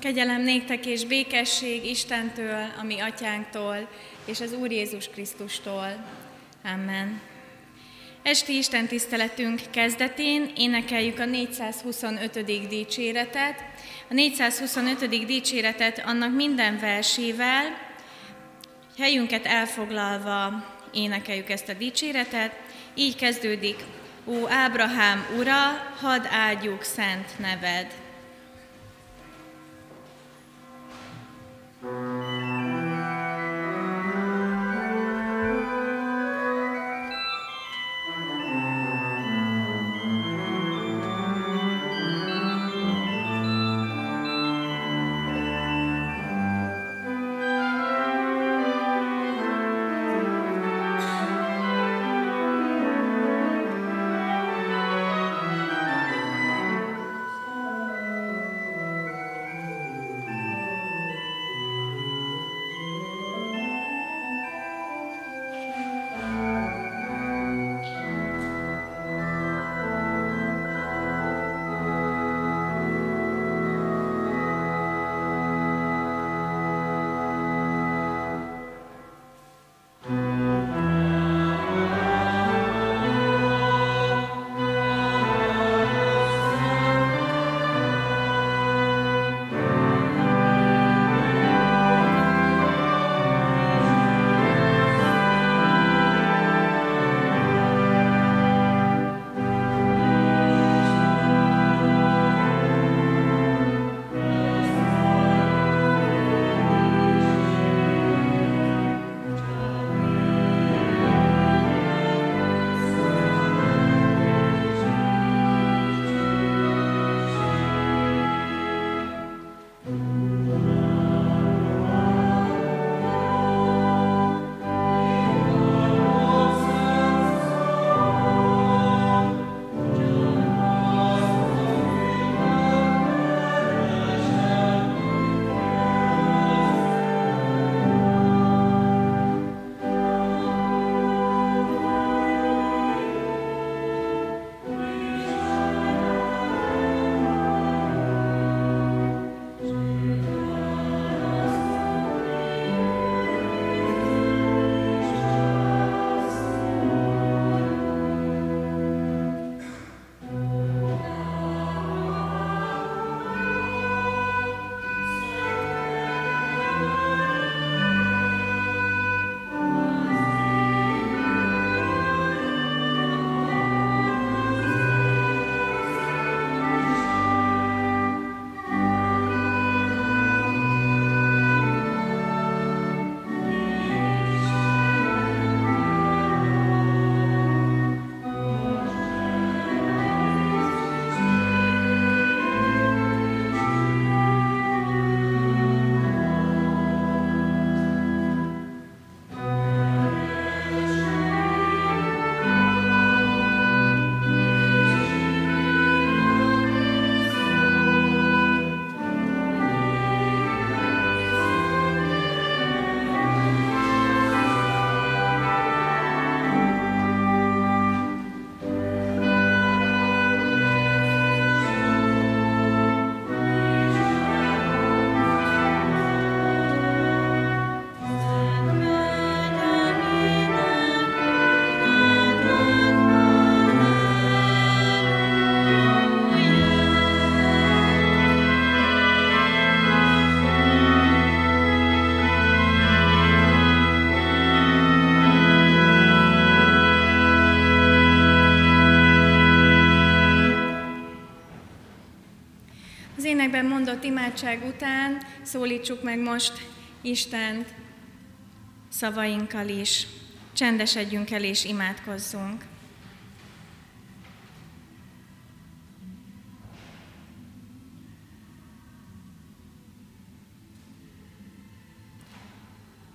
Kegyelem néktek és békesség Istentől, a mi atyánktól, és az Úr Jézus Krisztustól. Amen. Esti Isten tiszteletünk kezdetén énekeljük a 425. dicséretet. A 425. dicséretet annak minden versével, helyünket elfoglalva énekeljük ezt a dicséretet. Így kezdődik, Ó Ábrahám ura, hadd áldjuk szent neved. Imádság után szólítsuk meg most Istent szavainkkal is. Csendesedjünk el és imádkozzunk.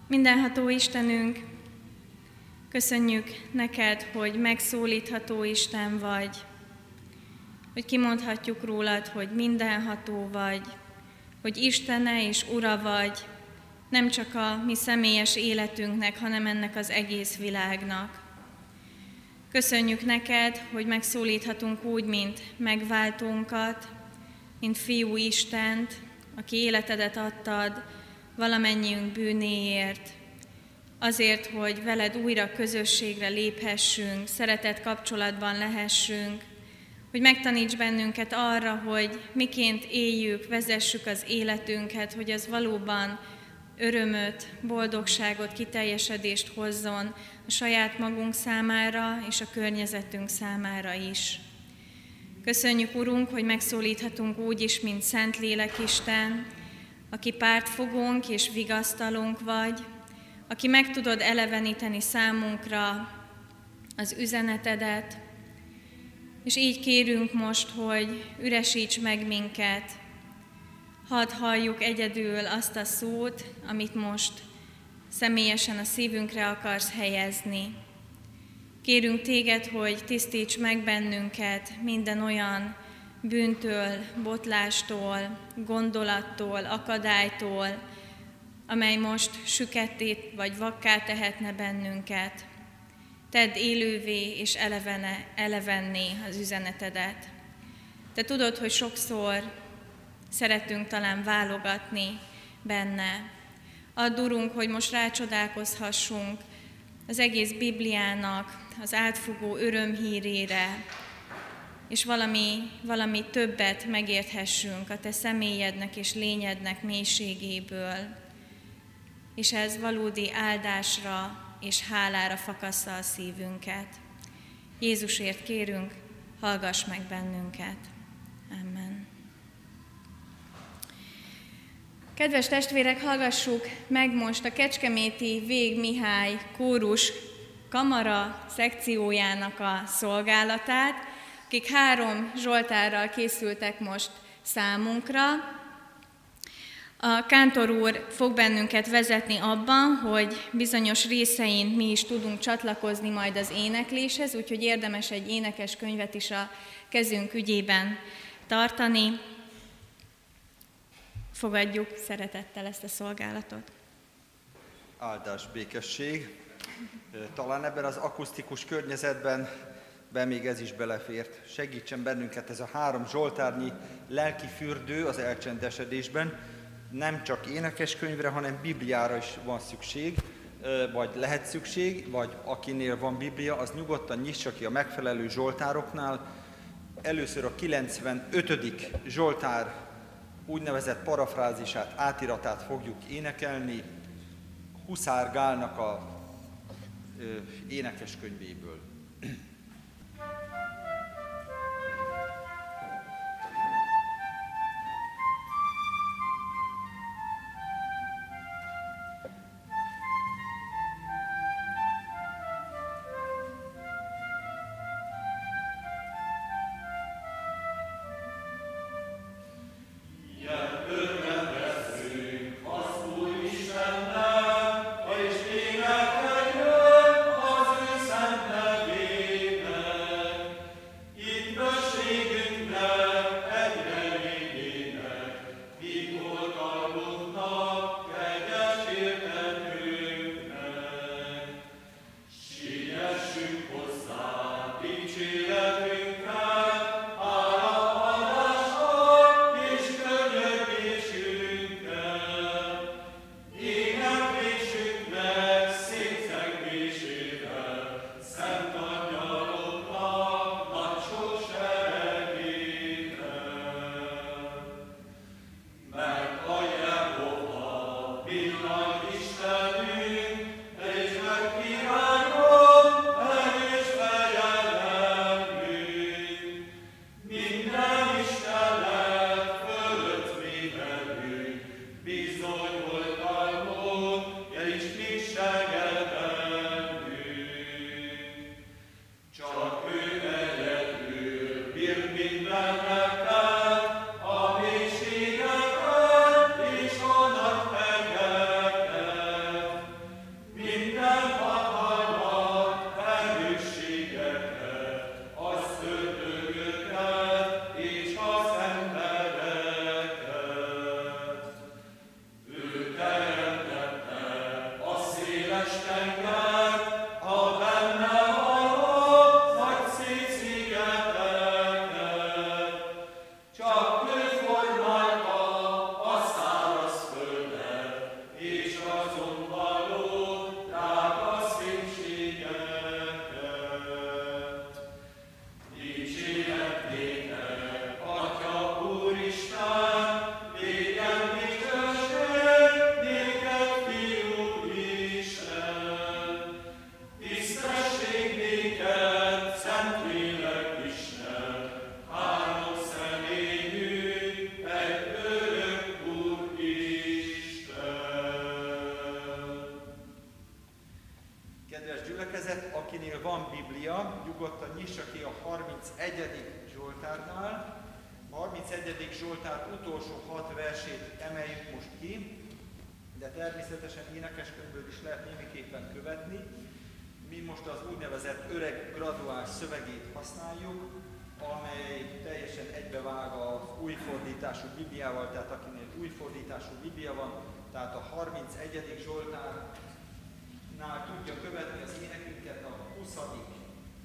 Mindenható Istenünk, köszönjük neked, hogy megszólítható Isten vagy, hogy kimondhatjuk rólad, hogy mindenható vagy, hogy Istene és Ura vagy, nem csak a mi személyes életünknek, hanem ennek az egész világnak. Köszönjük neked, hogy megszólíthatunk úgy, mint megváltónkat, mint fiú Istent, aki életedet adtad valamennyiünk bűnéért, azért, hogy veled újra közösségre léphessünk, szeretett kapcsolatban lehessünk, hogy megtaníts bennünket arra, hogy miként éljük, vezessük az életünket, hogy az valóban örömöt, boldogságot, kiteljesedést hozzon a saját magunk számára és a környezetünk számára is. Köszönjük, Urunk, hogy megszólíthatunk úgy is, mint Szent Lélekisten, aki pártfogónk és vigasztalunk vagy, aki meg tudod eleveníteni számunkra az üzenetedet, és így kérünk most, hogy üresíts meg minket, hadd halljuk egyedül azt a szót, amit most személyesen a szívünkre akarsz helyezni. Kérünk téged, hogy tisztíts meg bennünket minden olyan bűntől, botlástól, gondolattól, akadálytól, amely most sükettét vagy vakká tehetne bennünket. Tedd élővé és elevene, elevenné az üzenetedet. Te tudod, hogy sokszor szeretünk talán válogatni benne. Add, Urunk, hogy most rácsodálkozhassunk az egész Bibliának az átfogó örömhírére, és valami, valami többet megérthessünk a Te személyednek és lényednek mélységéből, és ez valódi áldásra és hálára fakassza a szívünket. Jézusért kérünk, hallgass meg bennünket. Amen. Kedves testvérek, hallgassuk meg most a Kecskeméti Vég Mihály kórus kamara szekciójának a szolgálatát, akik három Zsoltárral készültek most számunkra. A kántor úr fog bennünket vezetni abban, hogy bizonyos részein mi is tudunk csatlakozni majd az énekléshez, úgyhogy érdemes egy énekes könyvet is a kezünk ügyében tartani. Fogadjuk szeretettel ezt a szolgálatot. Áldás, békesség. Talán ebben az akusztikus környezetben be még ez is belefért. Segítsen bennünket ez a három zsoltárnyi lelki fürdő az elcsendesedésben. Nem csak énekeskönyvre, hanem Bibliára is van szükség, vagy lehet szükség, vagy akinél van Biblia, az nyugodtan nyissa ki a megfelelő zsoltároknál. Először a 95. zsoltár úgynevezett parafrázisát, átiratát fogjuk énekelni, Huszár Gálnak a énekeskönyvéből. Fordítású Bibliával, tehát akinél új fordítású Biblia van, tehát a 31. Zsoltárnál tudja követni az énekünket a 20.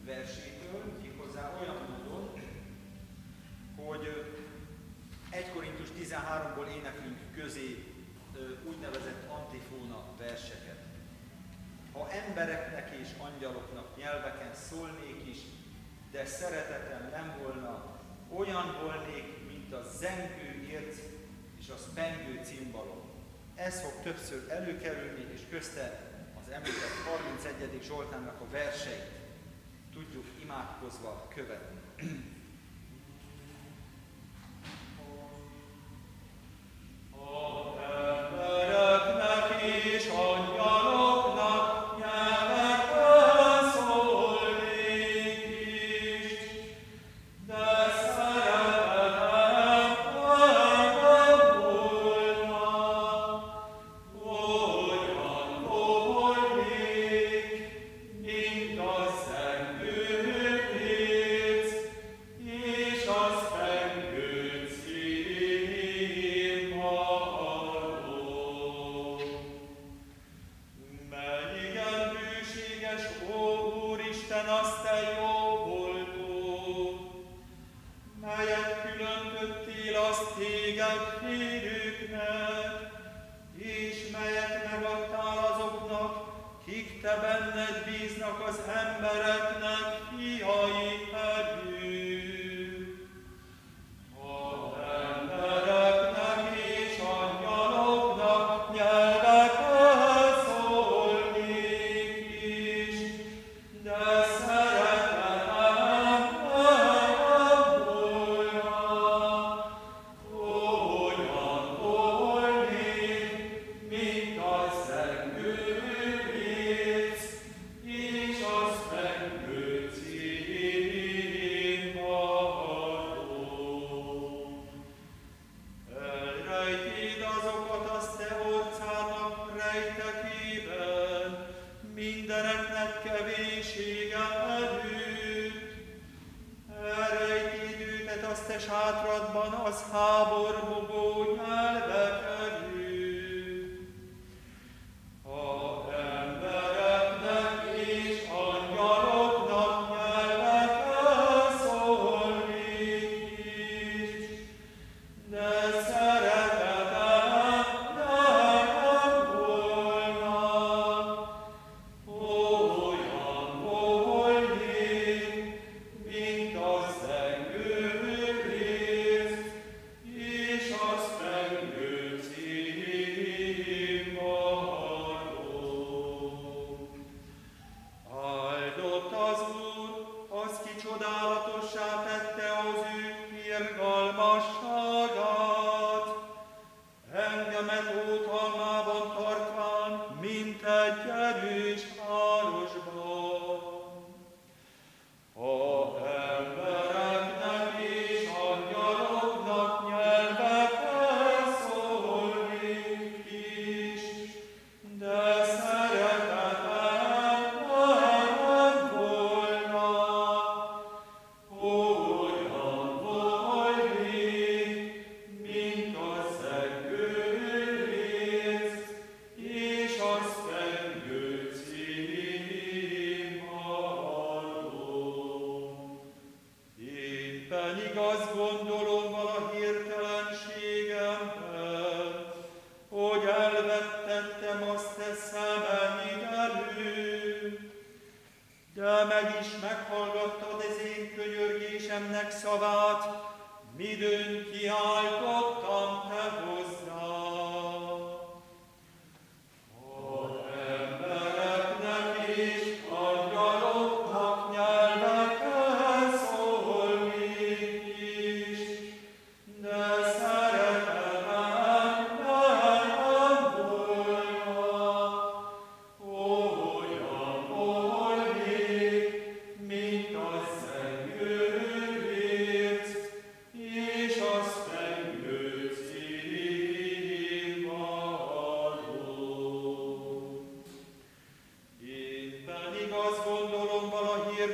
versétől, méghozzá olyan módon, hogy 1 Korintus 13-ból énekünk közé úgynevezett antifóna verseket. Ha embereknek és angyaloknak nyelveken szólnék is, de szeretetem nem volna, olyan volnék, mint a zengő érc és a spengő cimbalom. Ez fog többször előkerülni, és közte az említett 31. Zsoltánnak a verseit tudjuk imádkozva követni. Because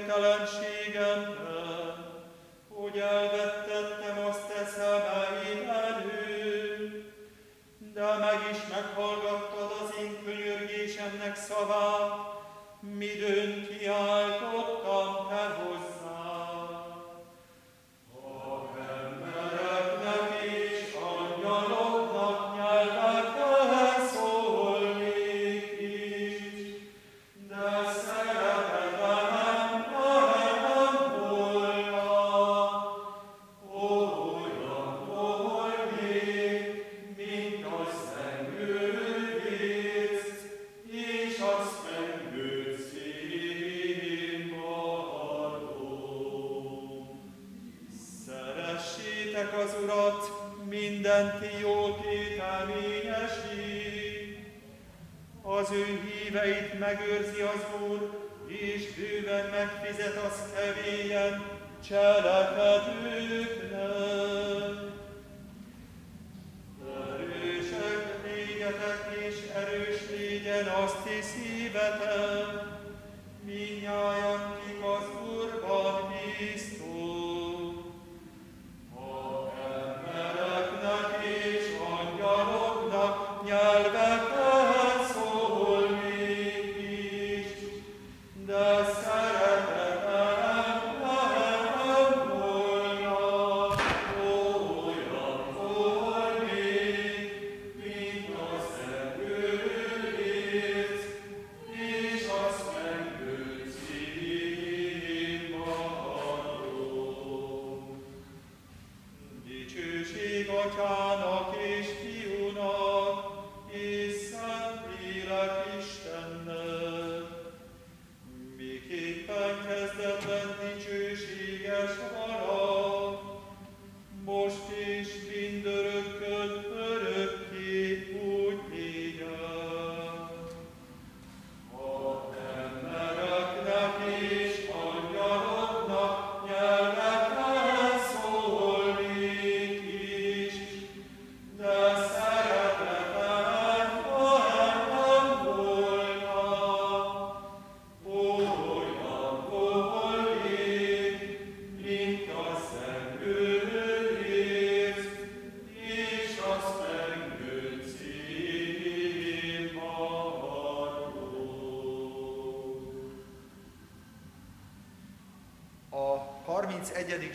reménytelenségemben, hogy elvettem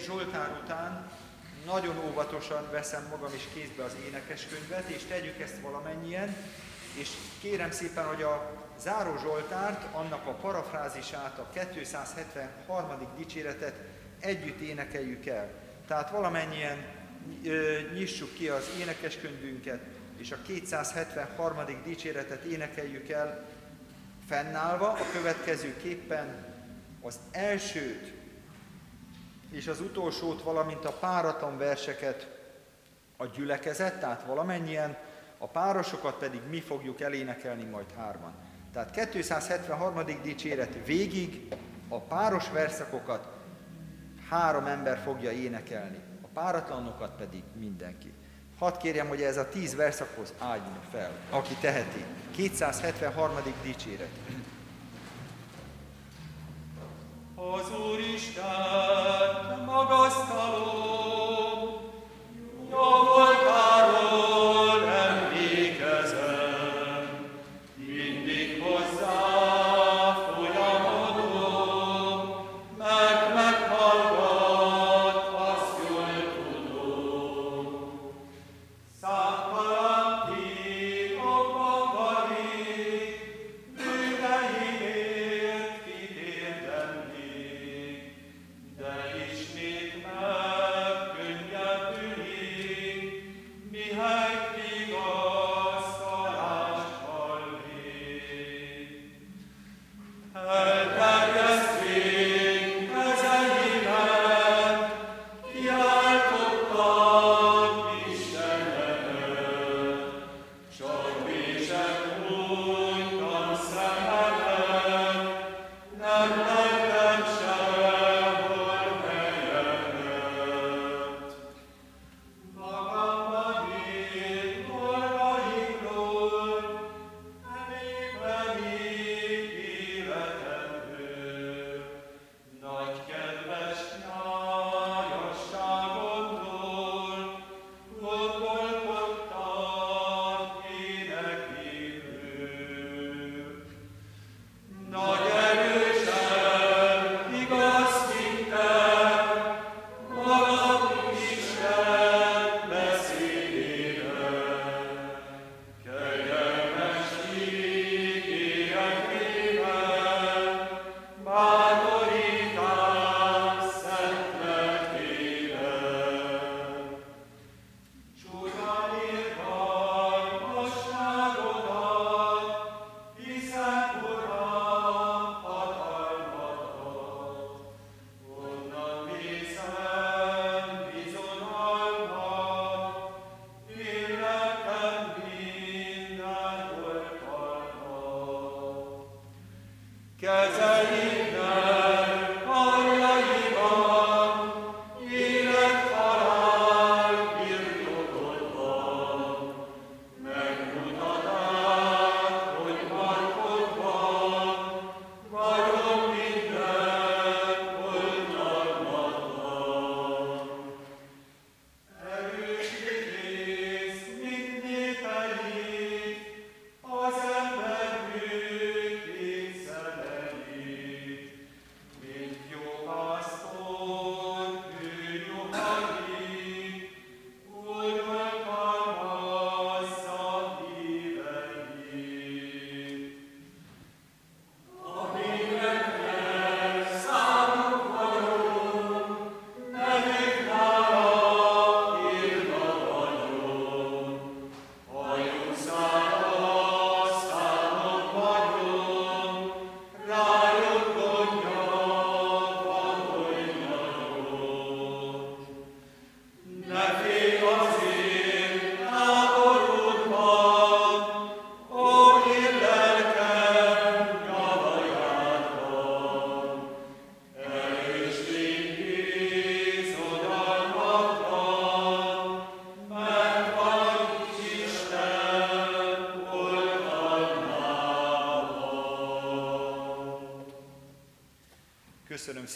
Zsoltár után nagyon óvatosan veszem magam is kézbe az énekeskönyvet, és tegyük ezt valamennyien, és kérem szépen, hogy a záró Zsoltárt, annak a parafrázisát, a 273. dicséretet együtt énekeljük el. Tehát valamennyien nyissuk ki az énekeskönyvünket, és a 273. dicséretet énekeljük el fennállva, a következő képpen az elsőt és az utolsót, valamint a páratlan verseket a gyülekezet, tehát valamennyien, a párosokat pedig mi fogjuk elénekelni majd hárman. Tehát 273. dicséret végig a páros verszakokat három ember fogja énekelni, a páratlanokat pedig mindenki. Hadd kérjem, hogy ez a tíz verszakhoz álljon fel, aki teheti. 273. dicséret.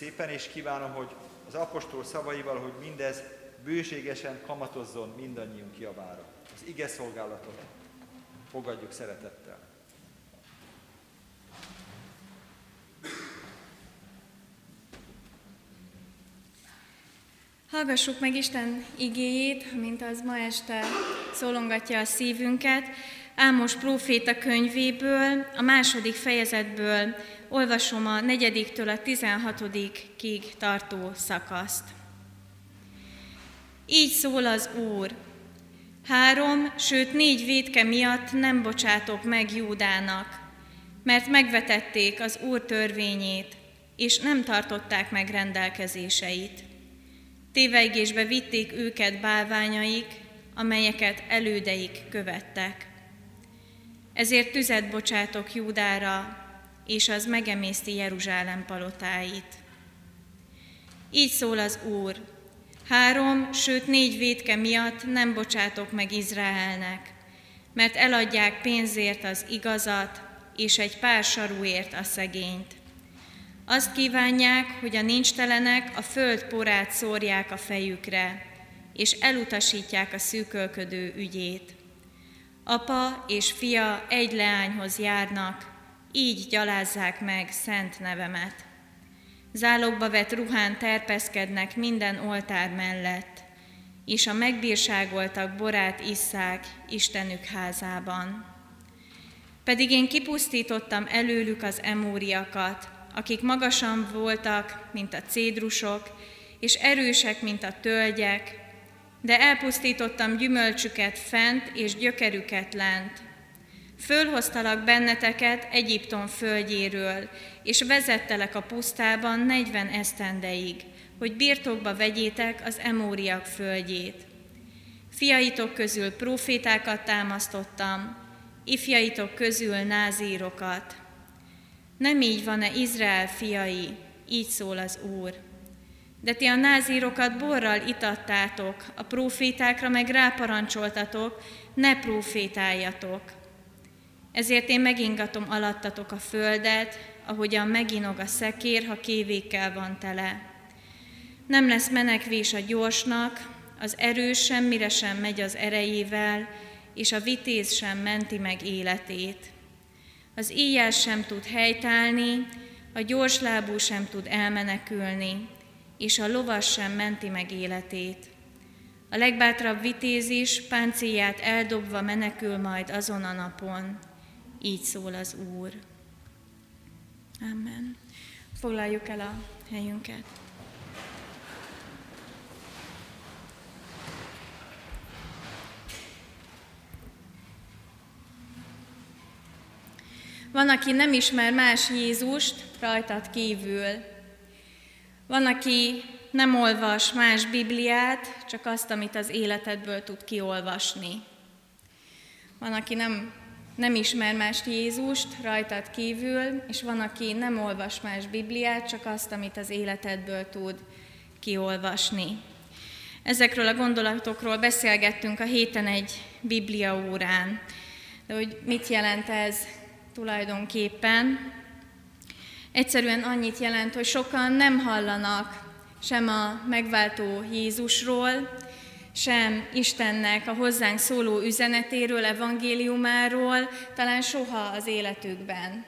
Szépen, és kívánom, hogy az apostol szavaival, hogy mindez bőségesen kamatozzon mindannyiunk javára. Az ige szolgálatot fogadjuk szeretettel. Hallgassuk meg Isten igéjét, mint az ma este szólongatja a szívünket. Ámos próféta könyvéből, a második fejezetből olvasom a negyediktől a tizenhatodikig tartó szakaszt. Így szól az Úr. Három, sőt négy védke miatt nem bocsátok meg Júdának, mert megvetették az Úr törvényét, és nem tartották meg rendelkezéseit. Téveigésbe vitték őket bálványaik, amelyeket elődeik követtek. Ezért tüzet bocsátok Júdára, és az megemészti Jeruzsálem palotáit. Így szól az Úr, három, sőt négy védke miatt nem bocsátok meg Izraelnek, mert eladják pénzért az igazat, és egy pár sarúért a szegényt. Azt kívánják, hogy a nincstelenek a föld porát szórják a fejükre, és elutasítják a szűkölködő ügyét. Apa és fia egy leányhoz járnak, így gyalázzák meg szent nevemet. Zálogba vett ruhán terpeszkednek minden oltár mellett, és a megbírságoltak borát isszák Istenük házában. Pedig én kipusztítottam előlük az emóriakat, akik magasan voltak, mint a cédrusok, és erősek, mint a tölgyek, de elpusztítottam gyümölcsüket fent és gyökerüket lent. Fölhoztalak benneteket Egyiptom földjéről, és vezettelek a pusztában negyven esztendeig, hogy birtokba vegyétek az emóriak földjét. Fiaitok közül profétákat támasztottam, ifjaitok közül názírokat. Nem így van-e Izrael fiai, így szól az Úr. De ti a názírokat borral itattátok, a profétákra meg ráparancsoltatok, ne profétáljatok. Ezért én megingatom alattatok a földet, ahogyan meginog a szekér, ha kévékkel van tele. Nem lesz menekvés a gyorsnak, az erős semmire sem megy az erejével, és a vitéz sem menti meg életét. Az éjjel sem tud helytállni, a gyorslábú sem tud elmenekülni, és a lovas sem menti meg életét. A legbátrabb vitéz is páncélját eldobva menekül majd azon a napon. Így szól az Úr. Amen. Foglaljuk el a helyünket. Van, aki nem ismer más Jézust rajtad kívül. Van, aki nem olvas más Bibliát, csak azt, amit az életedből tud kiolvasni. Van, aki nem, nem ismer más Jézust rajtad kívül, és van, aki nem olvas más Bibliát, csak azt, amit az életedből tud kiolvasni. Ezekről a gondolatokról beszélgettünk a héten egy Biblia órán. De hogy mit jelent ez tulajdonképpen. Egyszerűen annyit jelent, hogy sokan nem hallanak sem a megváltó Jézusról, sem Istennek a hozzánk szóló üzenetéről, evangéliumáról, talán soha az életükben.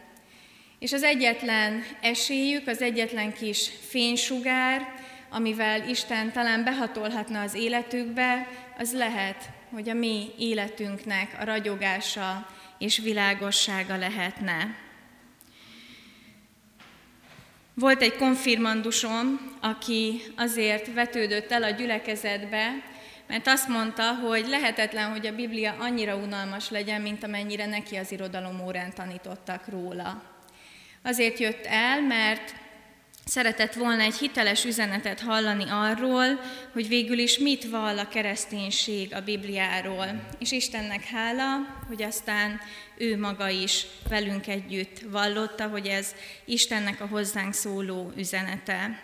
És az egyetlen esélyük, az egyetlen kis fénysugár, amivel Isten talán behatolhatna az életükbe, az lehet, hogy a mi életünknek a ragyogása és világossága lehetne. Volt egy konfirmandusom, aki azért vetődött el a gyülekezetbe, mert azt mondta, hogy lehetetlen, hogy a Biblia annyira unalmas legyen, mint amennyire neki az irodalom órán tanítottak róla. Azért jött el, mert Szeretett volna egy hiteles üzenetet hallani arról, hogy végül is mit vall a kereszténység a Bibliáról. És Istennek hála, hogy aztán ő maga is velünk együtt vallotta, hogy ez Istennek a hozzánk szóló üzenete.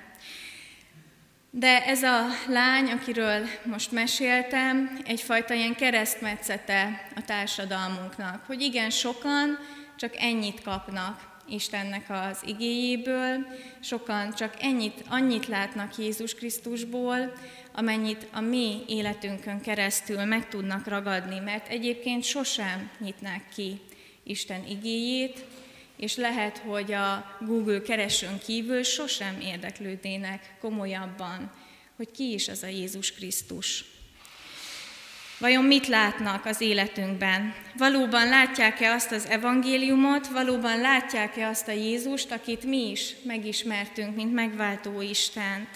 De ez a lány, akiről most meséltem, egyfajta ilyen keresztmetszete a társadalmunknak, hogy igen, sokan csak ennyit kapnak Istennek az igéjéből, sokan csak ennyit, annyit látnak Jézus Krisztusból, amennyit a mi életünkön keresztül meg tudnak ragadni, mert egyébként sosem nyitnák ki Isten igéjét, és lehet, hogy a Google keresőn kívül sosem érdeklődnének komolyabban, hogy ki is az a Jézus Krisztus. Vajon mit látnak az életünkben? Valóban látják-e azt az evangéliumot, valóban látják-e azt a Jézust, akit mi is megismertünk, mint megváltó Istent?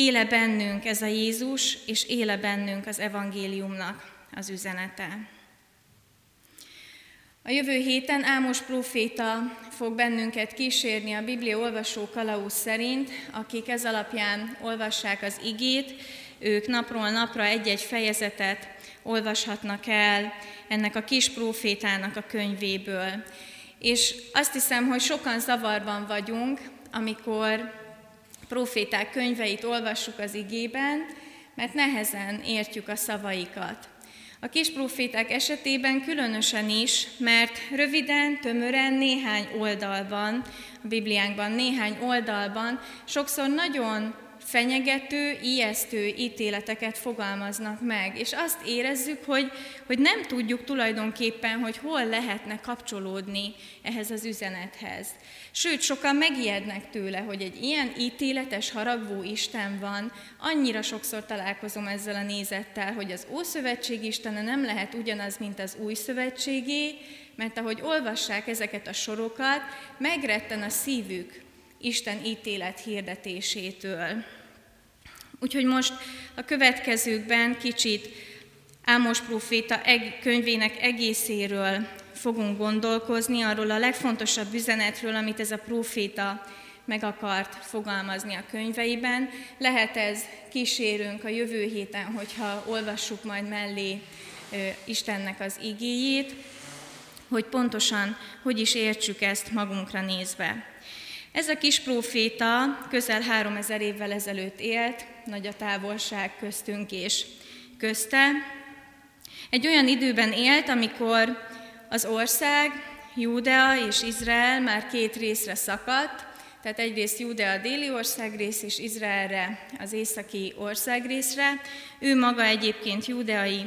Éle bennünk ez a Jézus, és éle bennünk az evangéliumnak az üzenete. A jövő héten Ámos próféta fog bennünket kísérni a Biblia olvasó kalauz szerint, akik ez alapján olvassák az igét, ők napról napra egy-egy fejezetet olvashatnak el ennek a kis prófétának a könyvéből. És azt hiszem, hogy sokan zavarban vagyunk, amikor proféták könyveit olvassuk az igében, mert nehezen értjük a szavaikat. A kis proféták esetében különösen is, mert röviden, tömören, néhány oldalban, a Bibliánkban néhány oldalban sokszor nagyon fenyegető, ijesztő ítéleteket fogalmaznak meg, és azt érezzük, hogy, hogy nem tudjuk tulajdonképpen, hogy hol lehetne kapcsolódni ehhez az üzenethez. Sőt, sokan megijednek tőle, hogy egy ilyen ítéletes, haragvó Isten van. Annyira sokszor találkozom ezzel a nézettel, hogy az Ószövetség Istene nem lehet ugyanaz, mint az Új Szövetségé, mert ahogy olvassák ezeket a sorokat, megretten a szívük Isten ítélet hirdetésétől. Úgyhogy most a következőkben kicsit Ámos próféta könyvének egészéről fogunk gondolkozni, arról a legfontosabb üzenetről, amit ez a próféta meg akart fogalmazni a könyveiben. Lehet ez kísérünk a jövő héten, hogyha olvassuk majd mellé Istennek az igéjét, hogy pontosan hogy is értsük ezt magunkra nézve. Ez a kis próféta közel 3000 évvel ezelőtt élt, nagy a távolság köztünk és közte. Egy olyan időben élt, amikor az ország, Júdea és Izrael már két részre szakadt, tehát egyrészt Júdea déli országrész és Izraelre az északi országrészre. Ő maga egyébként júdeai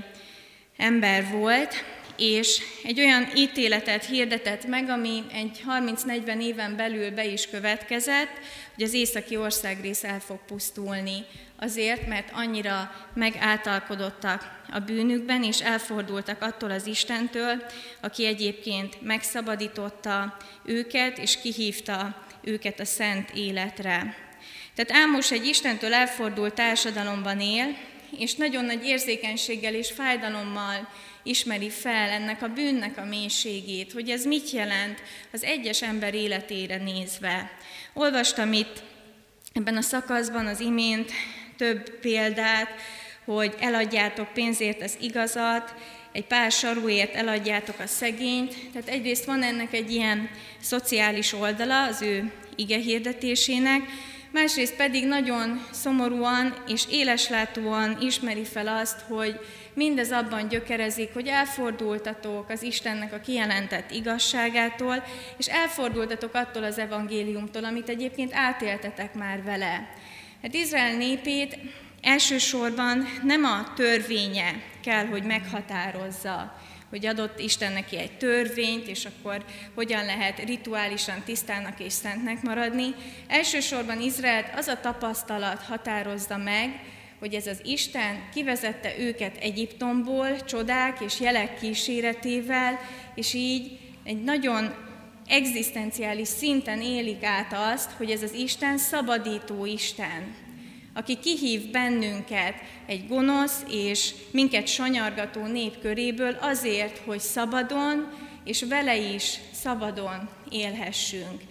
ember volt, és egy olyan ítéletet hirdetett meg, ami egy 30-40 éven belül be is következett, hogy az északi országrész el fog pusztulni, azért, mert annyira megáltalkodottak a bűnükben, és elfordultak attól az Istentől, aki egyébként megszabadította őket, és kihívta őket a szent életre. Tehát Ámos egy Istentől elfordult társadalomban él, és nagyon nagy érzékenységgel és fájdalommal ismeri fel ennek a bűnnek a mélységét, hogy ez mit jelent az egyes ember életére nézve. Olvastam itt ebben a szakaszban az imént több példát, hogy eladjátok pénzért az igazat, egy pár saruért eladjátok a szegényt. Tehát egyrészt van ennek egy ilyen szociális oldala az ő ige hirdetésének, másrészt pedig nagyon szomorúan és éleslátóan ismeri fel azt, hogy mindez abban gyökerezik, hogy elfordultatok az Istennek a kijelentett igazságától, és elfordultatok attól az evangéliumtól, amit egyébként átéltetek már vele. Hát Izrael népét elsősorban nem a törvénye kell, hogy meghatározza, hogy adott Isten neki egy törvényt, és akkor hogyan lehet rituálisan tisztának és szentnek maradni. Elsősorban Izraelt az a tapasztalat határozza meg, hogy ez az Isten kivezette őket Egyiptomból csodák és jelek kíséretével, és így egy nagyon egzisztenciális szinten élik át azt, hogy ez az Isten szabadító Isten, aki kihív bennünket egy gonosz és minket sanyargató nép köréből azért, hogy szabadon és vele is szabadon élhessünk.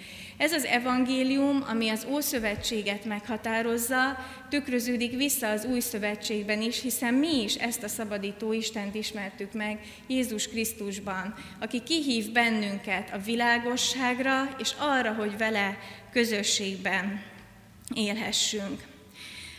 Ez az evangélium, ami az Ószövetséget meghatározza, tükröződik vissza az Új Szövetségben is, hiszen mi is ezt a szabadító Istent ismertük meg Jézus Krisztusban, aki kihív bennünket a világosságra, és arra, hogy vele közösségben élhessünk.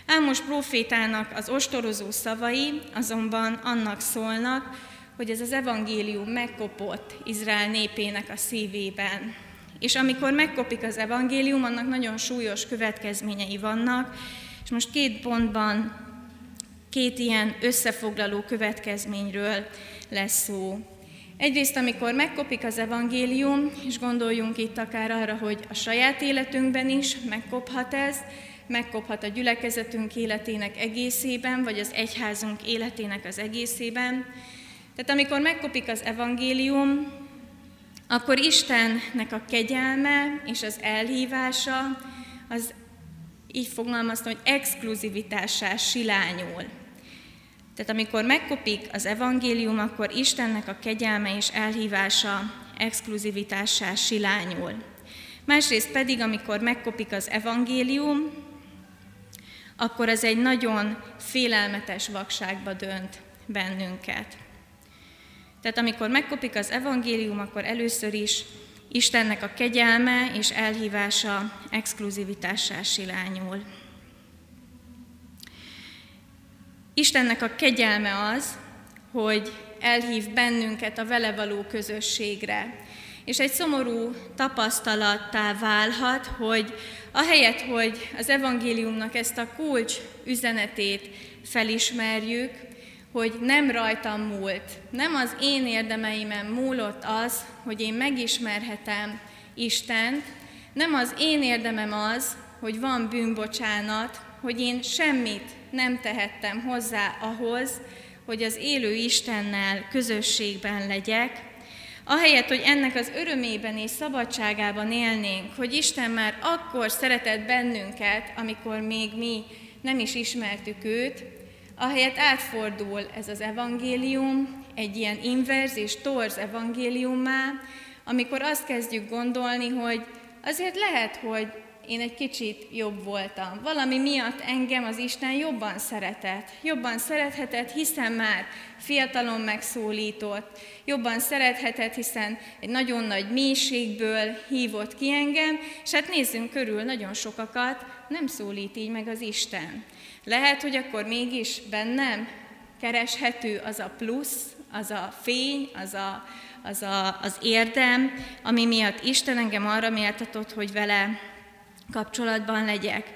Ámos profétának az ostorozó szavai azonban annak szólnak, hogy ez az evangélium megkopott Izrael népének a szívében És amikor megkopik az evangélium, annak nagyon súlyos következményei vannak, és most két pontban két ilyen összefoglaló következményről lesz szó. Egyrészt, amikor megkopik az evangélium, és gondoljunk itt akár arra, hogy a saját életünkben is megkophat ez, megkophat a gyülekezetünk életének egészében, vagy az egyházunk életének az egészében. Tehát amikor megkopik az evangélium, akkor Istennek a kegyelme és az elhívása az így fogalmaztam, hogy exkluzivitássá silányul. Tehát amikor megkopik az evangélium, akkor Istennek a kegyelme és elhívása exkluzivitássá silányul. Másrészt pedig, amikor megkopik az evangélium, akkor az egy nagyon félelmetes vakságba dönt bennünket. Tehát amikor megkopik az evangélium, akkor először is Istennek a kegyelme és elhívása exkluzivitássá silányul. Istennek a kegyelme az, hogy elhív bennünket a vele való közösségre. És egy szomorú tapasztalattá válhat, hogy ahelyett, hogy az evangéliumnak ezt a kulcs üzenetét felismerjük, hogy nem rajtam múlt, nem az én érdemeimen múlott az, hogy én megismerhetem Istent, nem az én érdemem az, hogy van bűnbocsánat, hogy én semmit nem tehettem hozzá ahhoz, hogy az élő Istennel közösségben legyek, ahelyett, hogy ennek az örömében és szabadságában élnénk, hogy Isten már akkor szeretett bennünket, amikor még mi nem is ismertük őt, ahelyett átfordul ez az evangélium egy ilyen inverz és torz evangéliummá, amikor azt kezdjük gondolni, hogy azért lehet, hogy én egy kicsit jobb voltam. Valami miatt engem az Isten jobban szeretett. Jobban szerethetett, hiszen már fiatalon megszólított. Jobban szerethetett, hiszen egy nagyon nagy mélységből hívott ki engem, és hát nézzünk körül, nagyon sokakat nem szólít így meg az Isten. Lehet, hogy akkor mégis bennem kereshető az a plusz, az a fény, az a, az, a, az érdem, ami miatt Isten engem arra méltatott, hogy vele kapcsolatban legyek.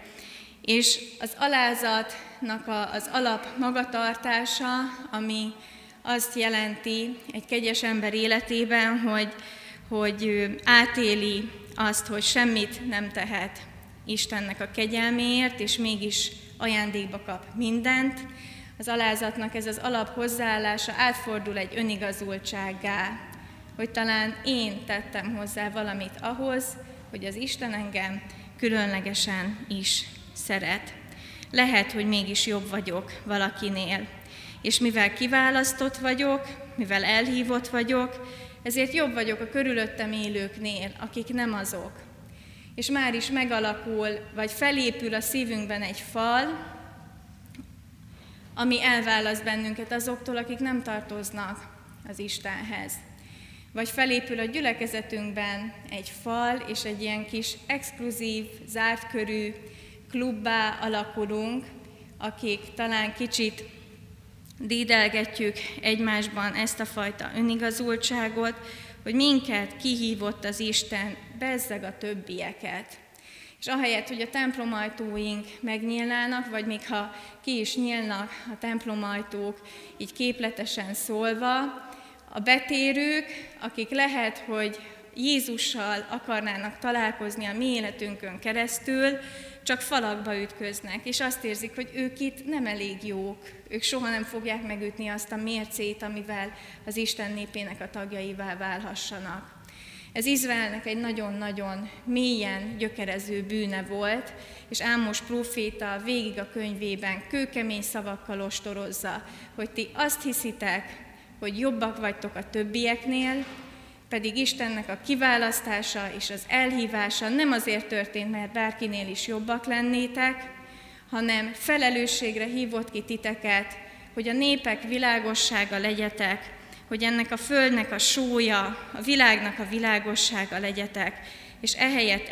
És az alázatnak a, az alap magatartása, ami azt jelenti egy kegyes ember életében, hogy, hogy átéli azt, hogy semmit nem tehet Istennek a kegyelméért, és mégis ajándékba kap mindent. Az alázatnak ez az alap hozzáállása átfordul egy önigazultsággá, hogy talán én tettem hozzá valamit ahhoz, hogy az Isten engem különlegesen is szeret. Lehet, hogy mégis jobb vagyok valakinél, és mivel kiválasztott vagyok, mivel elhívott vagyok, ezért jobb vagyok a körülöttem élőknél, akik nem azok. És már is megalakul, vagy felépül a szívünkben egy fal, ami elválaszt bennünket azoktól, akik nem tartoznak az Istenhez vagy felépül a gyülekezetünkben egy fal, és egy ilyen kis exkluzív, zárt körű klubbá alakulunk, akik talán kicsit dédelgetjük egymásban ezt a fajta önigazultságot, hogy minket kihívott az Isten, bezzeg a többieket. És ahelyett, hogy a templomajtóink megnyílnának, vagy még ha ki is nyílnak a templomajtók, így képletesen szólva, a betérők, akik lehet, hogy Jézussal akarnának találkozni a mi életünkön keresztül, csak falakba ütköznek, és azt érzik, hogy ők itt nem elég jók, ők soha nem fogják megütni azt a mércét, amivel az Isten népének a tagjaivá válhassanak. Ez Izraelnek egy nagyon-nagyon mélyen gyökerező bűne volt, és Ámos próféta végig a könyvében kőkemény szavakkal ostorozza, hogy ti azt hiszitek, hogy jobbak vagytok a többieknél, pedig Istennek a kiválasztása és az elhívása nem azért történt, mert bárkinél is jobbak lennétek, hanem felelősségre hívott ki titeket, hogy a népek világossága legyetek, hogy ennek a földnek a sója, a világnak a világossága legyetek, és ehelyett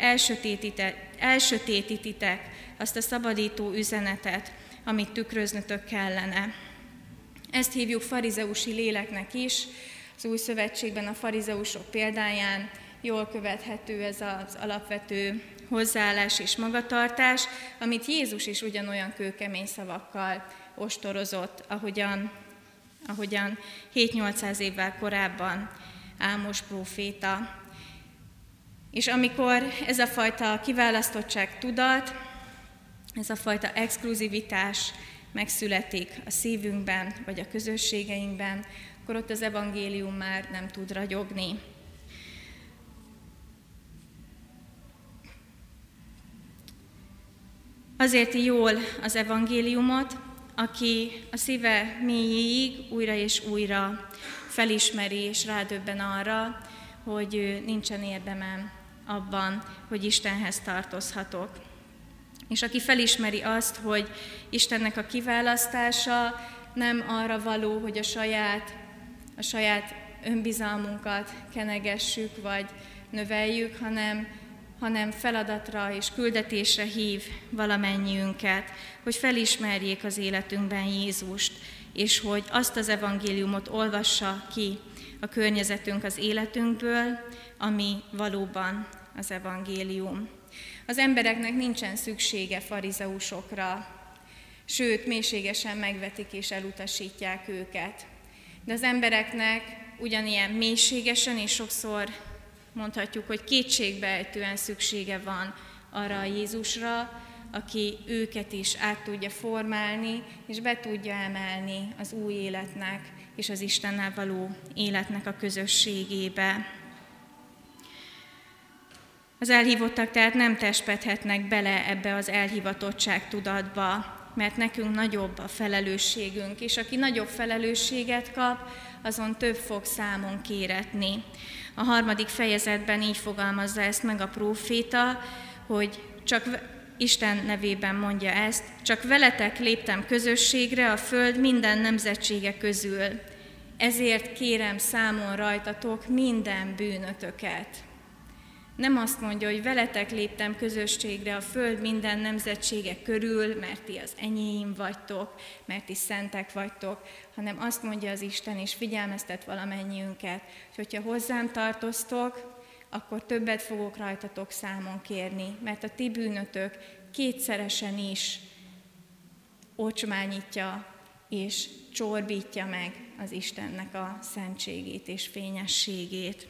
elsötétítitek azt a szabadító üzenetet, amit tükröznötök kellene. Ezt hívjuk farizeusi léleknek is, az új szövetségben a farizeusok példáján jól követhető ez az alapvető hozzáállás és magatartás, amit Jézus is ugyanolyan kőkemény szavakkal ostorozott, ahogyan, ahogyan 7-800 évvel korábban Ámos próféta. És amikor ez a fajta kiválasztottság tudat, ez a fajta exkluzivitás megszületik a szívünkben, vagy a közösségeinkben, akkor ott az evangélium már nem tud ragyogni. Azért jól az evangéliumot, aki a szíve mélyéig újra és újra felismeri és rádöbben arra, hogy nincsen érdemem abban, hogy Istenhez tartozhatok. És aki felismeri azt, hogy Istennek a kiválasztása nem arra való, hogy a saját, a saját önbizalmunkat kenegessük, vagy növeljük, hanem, hanem feladatra és küldetésre hív valamennyiünket, hogy felismerjék az életünkben Jézust, és hogy azt az evangéliumot olvassa ki a környezetünk az életünkből, ami valóban az evangélium. Az embereknek nincsen szüksége farizeusokra, sőt, mélységesen megvetik és elutasítják őket. De az embereknek ugyanilyen mélységesen és sokszor mondhatjuk, hogy kétségbeejtően szüksége van arra a Jézusra, aki őket is át tudja formálni, és be tudja emelni az új életnek és az Istennel való életnek a közösségébe. Az elhívottak tehát nem testpedhetnek bele ebbe az elhivatottság tudatba, mert nekünk nagyobb a felelősségünk, és aki nagyobb felelősséget kap, azon több fog számon kéretni. A harmadik fejezetben így fogalmazza ezt meg a próféta, hogy csak Isten nevében mondja ezt, csak veletek léptem közösségre a föld minden nemzetsége közül, ezért kérem számon rajtatok minden bűnötöket. Nem azt mondja, hogy veletek léptem közösségre a föld minden nemzetsége körül, mert ti az enyéim vagytok, mert ti szentek vagytok, hanem azt mondja az Isten, és figyelmeztet valamennyiünket, hogy hogyha hozzám tartoztok, akkor többet fogok rajtatok számon kérni, mert a ti bűnötök kétszeresen is ocsmányítja és csorbítja meg az Istennek a szentségét és fényességét.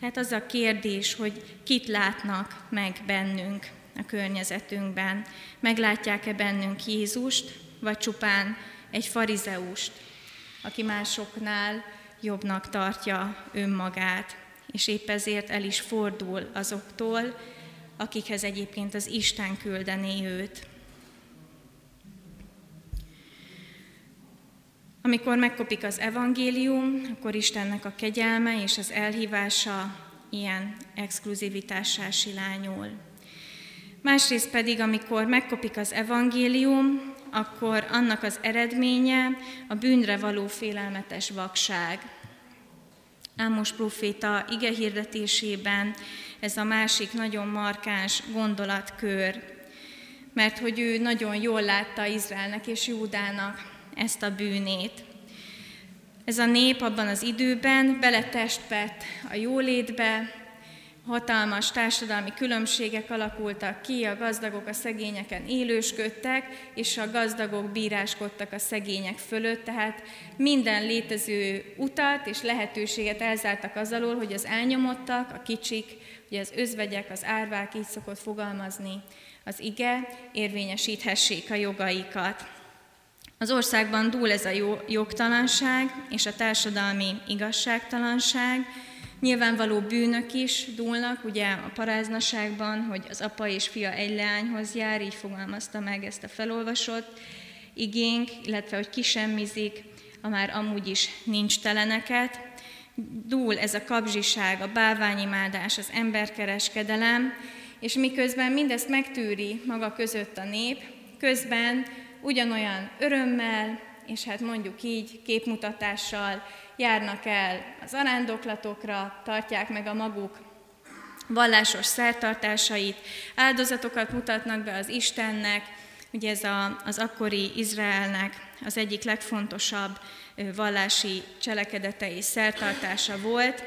Tehát az a kérdés, hogy kit látnak meg bennünk a környezetünkben. Meglátják-e bennünk Jézust, vagy csupán egy farizeust, aki másoknál jobbnak tartja önmagát, és épp ezért el is fordul azoktól, akikhez egyébként az Isten küldené őt. Amikor megkopik az evangélium, akkor Istennek a kegyelme és az elhívása ilyen exkluzivitássá silányul. Másrészt pedig, amikor megkopik az evangélium, akkor annak az eredménye a bűnre való félelmetes vakság. Ámos proféta ige hirdetésében ez a másik nagyon markáns gondolatkör, mert hogy ő nagyon jól látta Izraelnek és Júdának ezt a bűnét. Ez a nép abban az időben beletestpett a jólétbe, hatalmas társadalmi különbségek alakultak ki, a gazdagok a szegényeken élősködtek, és a gazdagok bíráskodtak a szegények fölött, tehát minden létező utat és lehetőséget elzártak az alól, hogy az elnyomottak, a kicsik, ugye az özvegyek, az árvák, így szokott fogalmazni az ige, érvényesíthessék a jogaikat. Az országban dúl ez a jogtalanság és a társadalmi igazságtalanság, Nyilvánvaló bűnök is dúlnak, ugye a paráznaságban, hogy az apa és fia egy leányhoz jár, így fogalmazta meg ezt a felolvasott igénk, illetve hogy kisemmizik a már amúgy is nincs teleneket. Dúl ez a kapzsiság, a bálványimádás, az emberkereskedelem, és miközben mindezt megtűri maga között a nép, közben ugyanolyan örömmel, és hát mondjuk így képmutatással járnak el az arándoklatokra, tartják meg a maguk vallásos szertartásait, áldozatokat mutatnak be az Istennek, ugye ez a, az akkori Izraelnek az egyik legfontosabb vallási cselekedete és szertartása volt,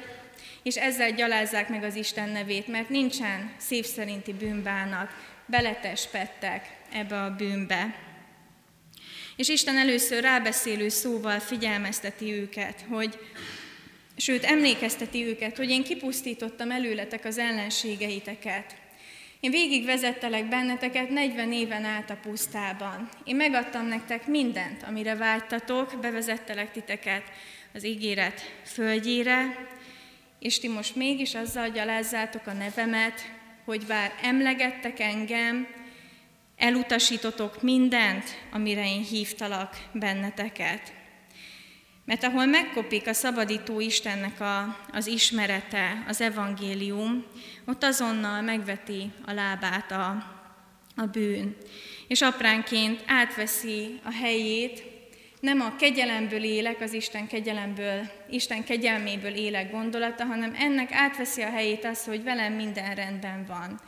és ezzel gyalázzák meg az Isten nevét, mert nincsen szív szerinti bűnbánat, beletespettek ebbe a bűnbe. És Isten először rábeszélő szóval figyelmezteti őket, hogy sőt emlékezteti őket, hogy én kipusztítottam előletek az ellenségeiteket. Én végig vezettelek benneteket 40 éven át a pusztában. Én megadtam nektek mindent, amire vágytatok, bevezettelek titeket az ígéret földjére, és ti most mégis azzal gyalázzátok a nevemet, hogy bár emlegettek engem, elutasítotok mindent, amire én hívtalak benneteket. Mert ahol megkopik a szabadító Istennek a, az ismerete, az evangélium, ott azonnal megveti a lábát a, a bűn. És apránként átveszi a helyét, nem a kegyelemből élek, az Isten kegyelemből, Isten kegyelméből élek gondolata, hanem ennek átveszi a helyét az, hogy velem minden rendben van.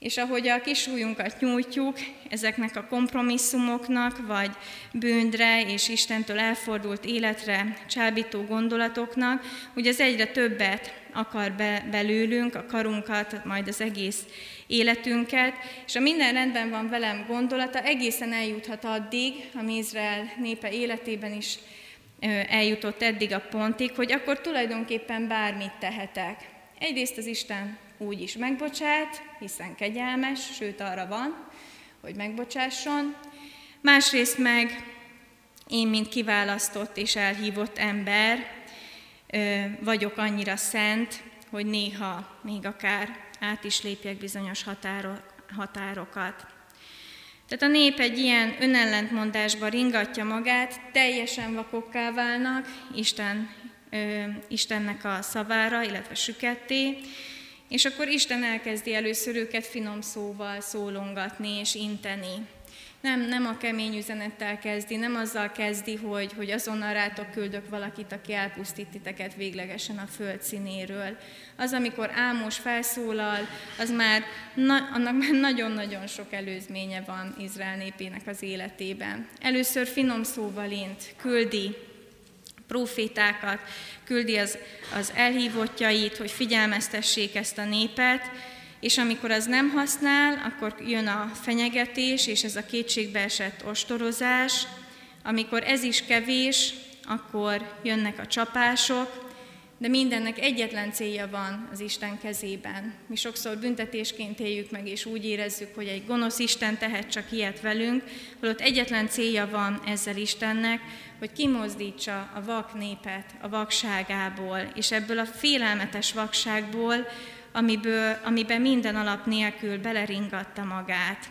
És ahogy a kisújunkat nyújtjuk ezeknek a kompromisszumoknak, vagy bűndre és Istentől elfordult életre csábító gondolatoknak, hogy az egyre többet akar be, belőlünk, a karunkat, majd az egész életünket, és a minden rendben van velem gondolata egészen eljuthat addig, ami Izrael népe életében is eljutott eddig a pontig, hogy akkor tulajdonképpen bármit tehetek. Egyrészt az Isten úgy is megbocsát, hiszen kegyelmes, sőt arra van, hogy megbocsásson. Másrészt meg én, mint kiválasztott és elhívott ember, vagyok annyira szent, hogy néha még akár át is lépjek bizonyos határok, határokat. Tehát a nép egy ilyen önellentmondásba ringatja magát, teljesen vakokká válnak Isten, Istennek a szavára, illetve süketté, és akkor Isten elkezdi először őket finom szóval szólongatni és inteni. Nem, nem a kemény üzenettel kezdi, nem azzal kezdi, hogy, hogy azonnal rátok küldök valakit, aki elpusztít titeket véglegesen a föld színéről. Az, amikor Ámos felszólal, az már, na, annak már nagyon-nagyon sok előzménye van Izrael népének az életében. Először finom szóval int, küldi profétákat, küldi az, az elhívottjait, hogy figyelmeztessék ezt a népet, és amikor az nem használ, akkor jön a fenyegetés és ez a kétségbeesett ostorozás, amikor ez is kevés, akkor jönnek a csapások, de mindennek egyetlen célja van az Isten kezében. Mi sokszor büntetésként éljük meg, és úgy érezzük, hogy egy gonosz Isten tehet csak ilyet velünk, holott egyetlen célja van ezzel Istennek, hogy kimozdítsa a vak népet a vakságából, és ebből a félelmetes vakságból, amiből, amiben minden alap nélkül beleringatta magát.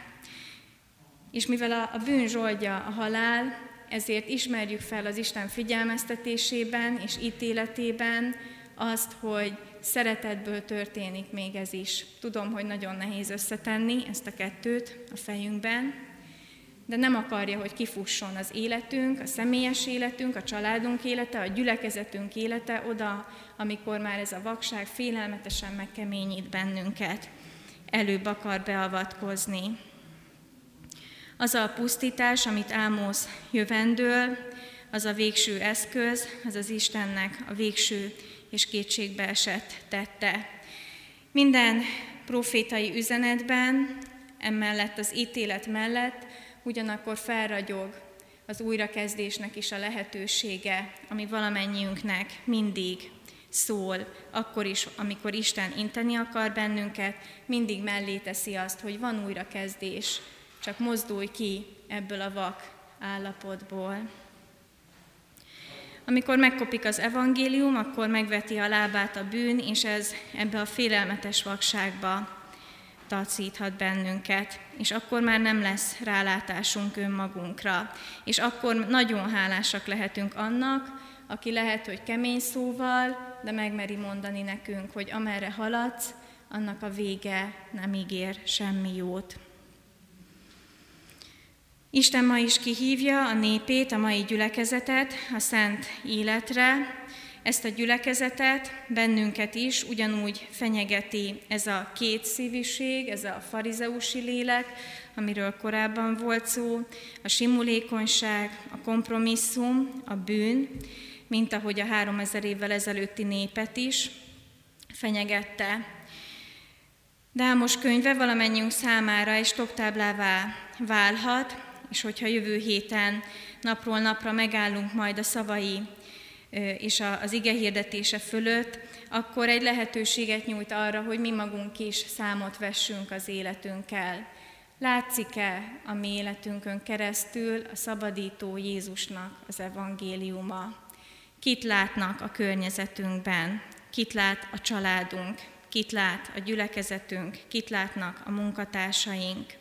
És mivel a, a bűn zsoldja a halál, ezért ismerjük fel az Isten figyelmeztetésében és ítéletében azt, hogy szeretetből történik még ez is. Tudom, hogy nagyon nehéz összetenni ezt a kettőt a fejünkben, de nem akarja, hogy kifusson az életünk, a személyes életünk, a családunk élete, a gyülekezetünk élete oda, amikor már ez a vakság félelmetesen megkeményít bennünket. Előbb akar beavatkozni. Az a pusztítás, amit Ámosz jövendől, az a végső eszköz, az az Istennek a végső és kétségbe esett tette. Minden profétai üzenetben, emellett az ítélet mellett ugyanakkor felragyog az újrakezdésnek is a lehetősége, ami valamennyiünknek mindig szól, akkor is, amikor Isten inteni akar bennünket, mindig mellé teszi azt, hogy van újrakezdés, csak mozdulj ki ebből a vak állapotból. Amikor megkopik az evangélium, akkor megveti a lábát a bűn, és ez ebbe a félelmetes vakságba tacíthat bennünket, és akkor már nem lesz rálátásunk önmagunkra. És akkor nagyon hálásak lehetünk annak, aki lehet, hogy kemény szóval, de megmeri mondani nekünk, hogy amerre haladsz, annak a vége nem ígér semmi jót. Isten ma is kihívja a népét, a mai gyülekezetet a szent életre. Ezt a gyülekezetet, bennünket is ugyanúgy fenyegeti ez a két szíviség, ez a farizeusi lélek, amiről korábban volt szó, a simulékonyság, a kompromisszum, a bűn, mint ahogy a három ezer évvel ezelőtti népet is. fenyegette. Dámos könyve valamennyiünk számára egy stoptáblává válhat, és hogyha jövő héten napról napra megállunk majd a szavai és az ige hirdetése fölött, akkor egy lehetőséget nyújt arra, hogy mi magunk is számot vessünk az életünkkel. Látszik-e a mi életünkön keresztül a szabadító Jézusnak az evangéliuma? Kit látnak a környezetünkben? Kit lát a családunk? Kit lát a gyülekezetünk? Kit látnak a munkatársaink?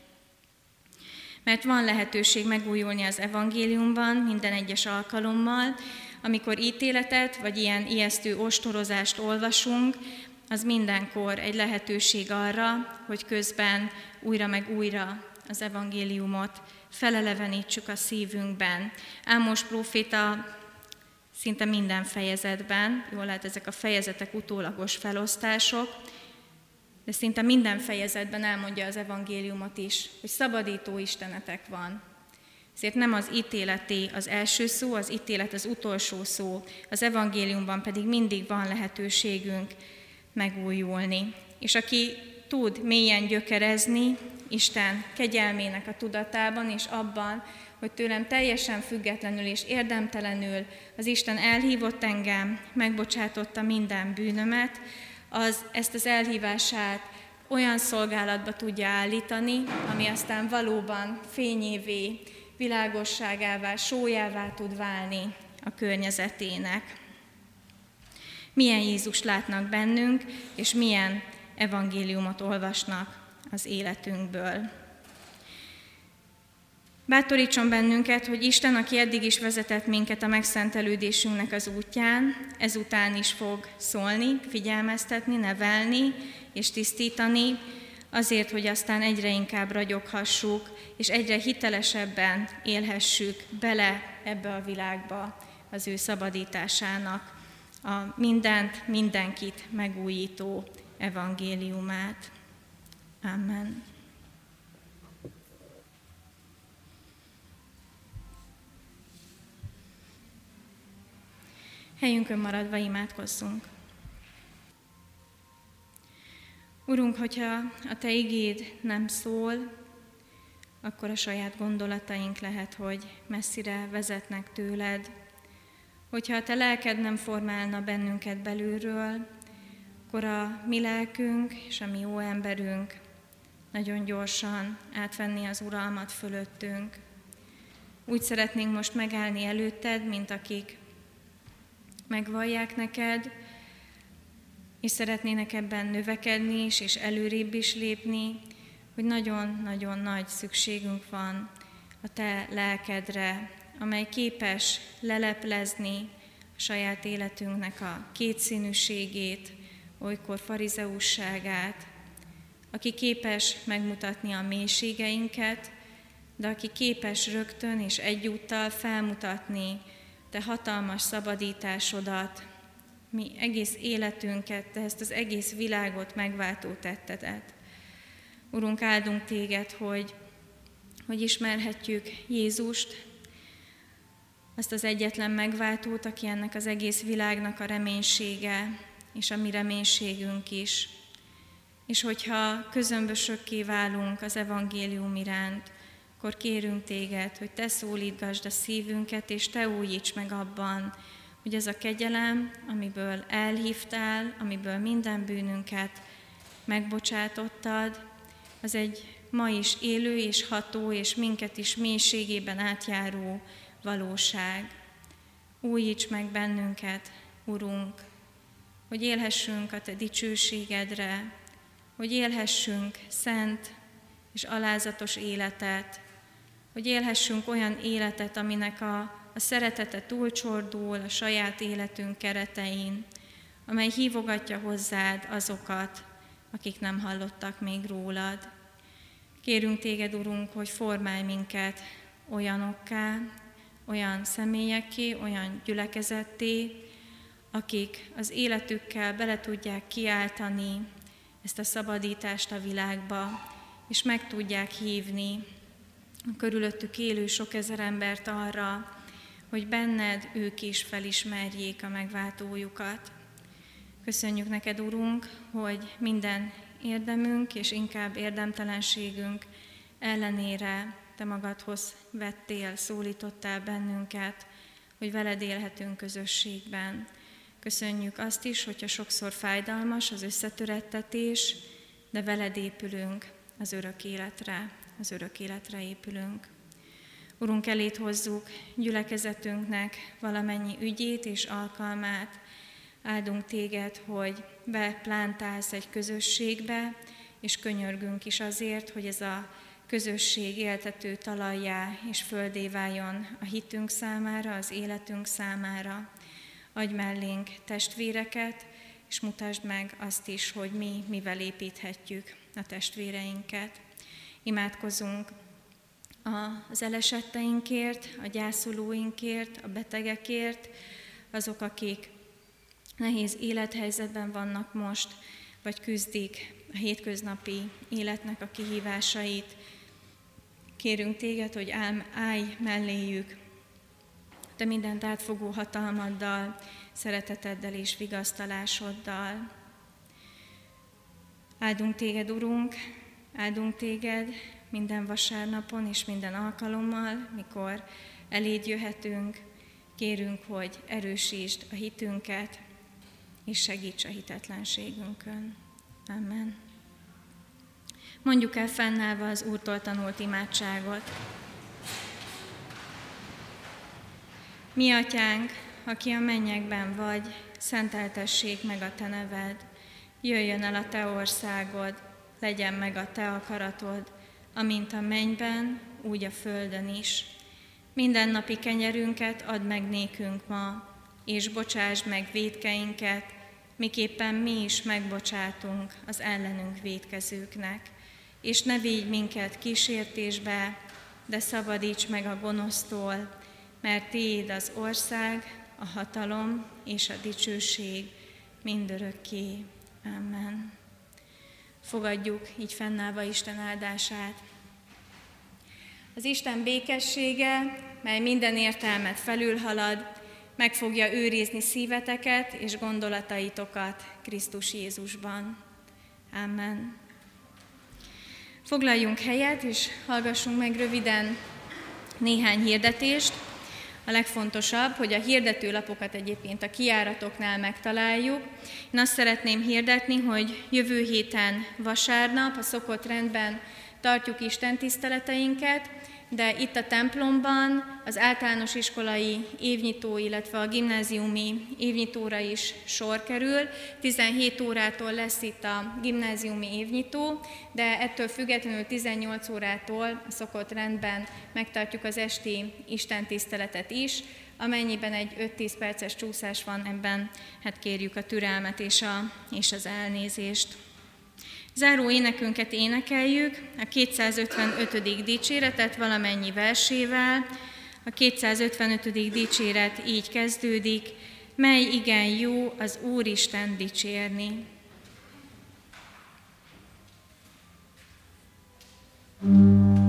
Mert van lehetőség megújulni az evangéliumban minden egyes alkalommal, amikor ítéletet vagy ilyen ijesztő ostorozást olvasunk, az mindenkor egy lehetőség arra, hogy közben újra meg újra az evangéliumot felelevenítsük a szívünkben. Ámos próféta szinte minden fejezetben, jól lehet ezek a fejezetek utólagos felosztások, de szinte minden fejezetben elmondja az evangéliumot is, hogy szabadító Istenetek van. Ezért nem az ítéleté az első szó, az ítélet az utolsó szó, az evangéliumban pedig mindig van lehetőségünk megújulni. És aki tud mélyen gyökerezni Isten kegyelmének a tudatában és abban, hogy tőlem teljesen függetlenül és érdemtelenül az Isten elhívott engem, megbocsátotta minden bűnömet, az ezt az elhívását olyan szolgálatba tudja állítani, ami aztán valóban fényévé, világosságává, sójává tud válni a környezetének. Milyen Jézus látnak bennünk, és milyen evangéliumot olvasnak az életünkből. Bátorítson bennünket, hogy Isten, aki eddig is vezetett minket a megszentelődésünknek az útján, ezután is fog szólni, figyelmeztetni, nevelni és tisztítani, azért, hogy aztán egyre inkább ragyoghassuk, és egyre hitelesebben élhessük bele ebbe a világba az ő szabadításának, a mindent, mindenkit megújító evangéliumát. Amen. Helyünkön maradva imádkozzunk. Urunk, hogyha a Te igéd nem szól, akkor a saját gondolataink lehet, hogy messzire vezetnek tőled. Hogyha a Te lelked nem formálna bennünket belülről, akkor a mi lelkünk és a mi jó emberünk nagyon gyorsan átvenni az uralmat fölöttünk. Úgy szeretnénk most megállni előtted, mint akik megvallják neked, és szeretnének ebben növekedni is, és előrébb is lépni, hogy nagyon-nagyon nagy szükségünk van a te lelkedre, amely képes leleplezni a saját életünknek a kétszínűségét, olykor farizeusságát, aki képes megmutatni a mélységeinket, de aki képes rögtön és egyúttal felmutatni te hatalmas szabadításodat, mi egész életünket, te ezt az egész világot megváltó tettedet. Urunk, áldunk téged, hogy, hogy ismerhetjük Jézust, azt az egyetlen megváltót, aki ennek az egész világnak a reménysége, és a mi reménységünk is. És hogyha közömbösökké válunk az evangélium iránt, akkor kérünk téged, hogy te szólítgasd a szívünket, és te újíts meg abban, hogy ez a kegyelem, amiből elhívtál, amiből minden bűnünket megbocsátottad, az egy ma is élő és ható, és minket is mélységében átjáró valóság. Újíts meg bennünket, Urunk, hogy élhessünk a Te dicsőségedre, hogy élhessünk szent és alázatos életet, hogy élhessünk olyan életet, aminek a, a szeretete túlcsordul a saját életünk keretein, amely hívogatja hozzád azokat, akik nem hallottak még rólad. Kérünk téged, Urunk, hogy formálj minket olyanokká, olyan személyekké, olyan gyülekezetté, akik az életükkel bele tudják kiáltani ezt a szabadítást a világba, és meg tudják hívni körülöttük élő sok ezer embert arra, hogy benned ők is felismerjék a megváltójukat. Köszönjük neked, Urunk, hogy minden érdemünk és inkább érdemtelenségünk ellenére te magadhoz vettél, szólítottál bennünket, hogy veled élhetünk közösségben. Köszönjük azt is, hogyha sokszor fájdalmas az összetörettetés, de veled épülünk az örök életre, az örök életre épülünk. Urunk, elét hozzuk gyülekezetünknek valamennyi ügyét és alkalmát. Áldunk téged, hogy beplántálsz egy közösségbe, és könyörgünk is azért, hogy ez a közösség éltető talajjá és földé váljon a hitünk számára, az életünk számára. Adj mellénk testvéreket, és mutasd meg azt is, hogy mi mivel építhetjük a testvéreinket. Imádkozunk az elesetteinkért, a gyászolóinkért, a betegekért, azok, akik nehéz élethelyzetben vannak most, vagy küzdik a hétköznapi életnek a kihívásait. Kérünk téged, hogy állj melléjük, te mindent átfogó hatalmaddal, szereteteddel és vigasztalásoddal. Áldunk téged, Urunk, áldunk téged minden vasárnapon és minden alkalommal, mikor eléd jöhetünk, kérünk, hogy erősítsd a hitünket, és segíts a hitetlenségünkön. Amen. Mondjuk el fennállva az Úrtól tanult imádságot. Mi atyánk, aki a mennyekben vagy, szenteltessék meg a te neved, jöjjön el a te országod, legyen meg a te akaratod, amint a mennyben, úgy a földön is. Minden napi kenyerünket add meg nékünk ma, és bocsásd meg védkeinket, miképpen mi is megbocsátunk az ellenünk védkezőknek. És ne védj minket kísértésbe, de szabadíts meg a gonosztól, mert Tiéd az ország, a hatalom és a dicsőség mindörökké. Amen. Fogadjuk így fennállva Isten áldását. Az Isten békessége, mely minden értelmet felülhalad, meg fogja őrizni szíveteket és gondolataitokat Krisztus Jézusban. Amen. Foglaljunk helyet, és hallgassunk meg röviden néhány hirdetést. A legfontosabb, hogy a hirdetőlapokat egyébként a kiáratoknál megtaláljuk. Én azt szeretném hirdetni, hogy jövő héten vasárnap a szokott rendben tartjuk Isten tiszteleteinket, de itt a templomban az általános iskolai évnyitó, illetve a gimnáziumi évnyitóra is sor kerül. 17 órától lesz itt a gimnáziumi évnyitó, de ettől függetlenül 18 órától a szokott rendben megtartjuk az esti istentiszteletet is, amennyiben egy 5-10 perces csúszás van, ebben hát kérjük a türelmet és, a, és az elnézést. Záró énekünket énekeljük, a 255. dicséretet valamennyi versével. A 255. dicséret így kezdődik, mely igen jó az Úristen dicsérni. thank you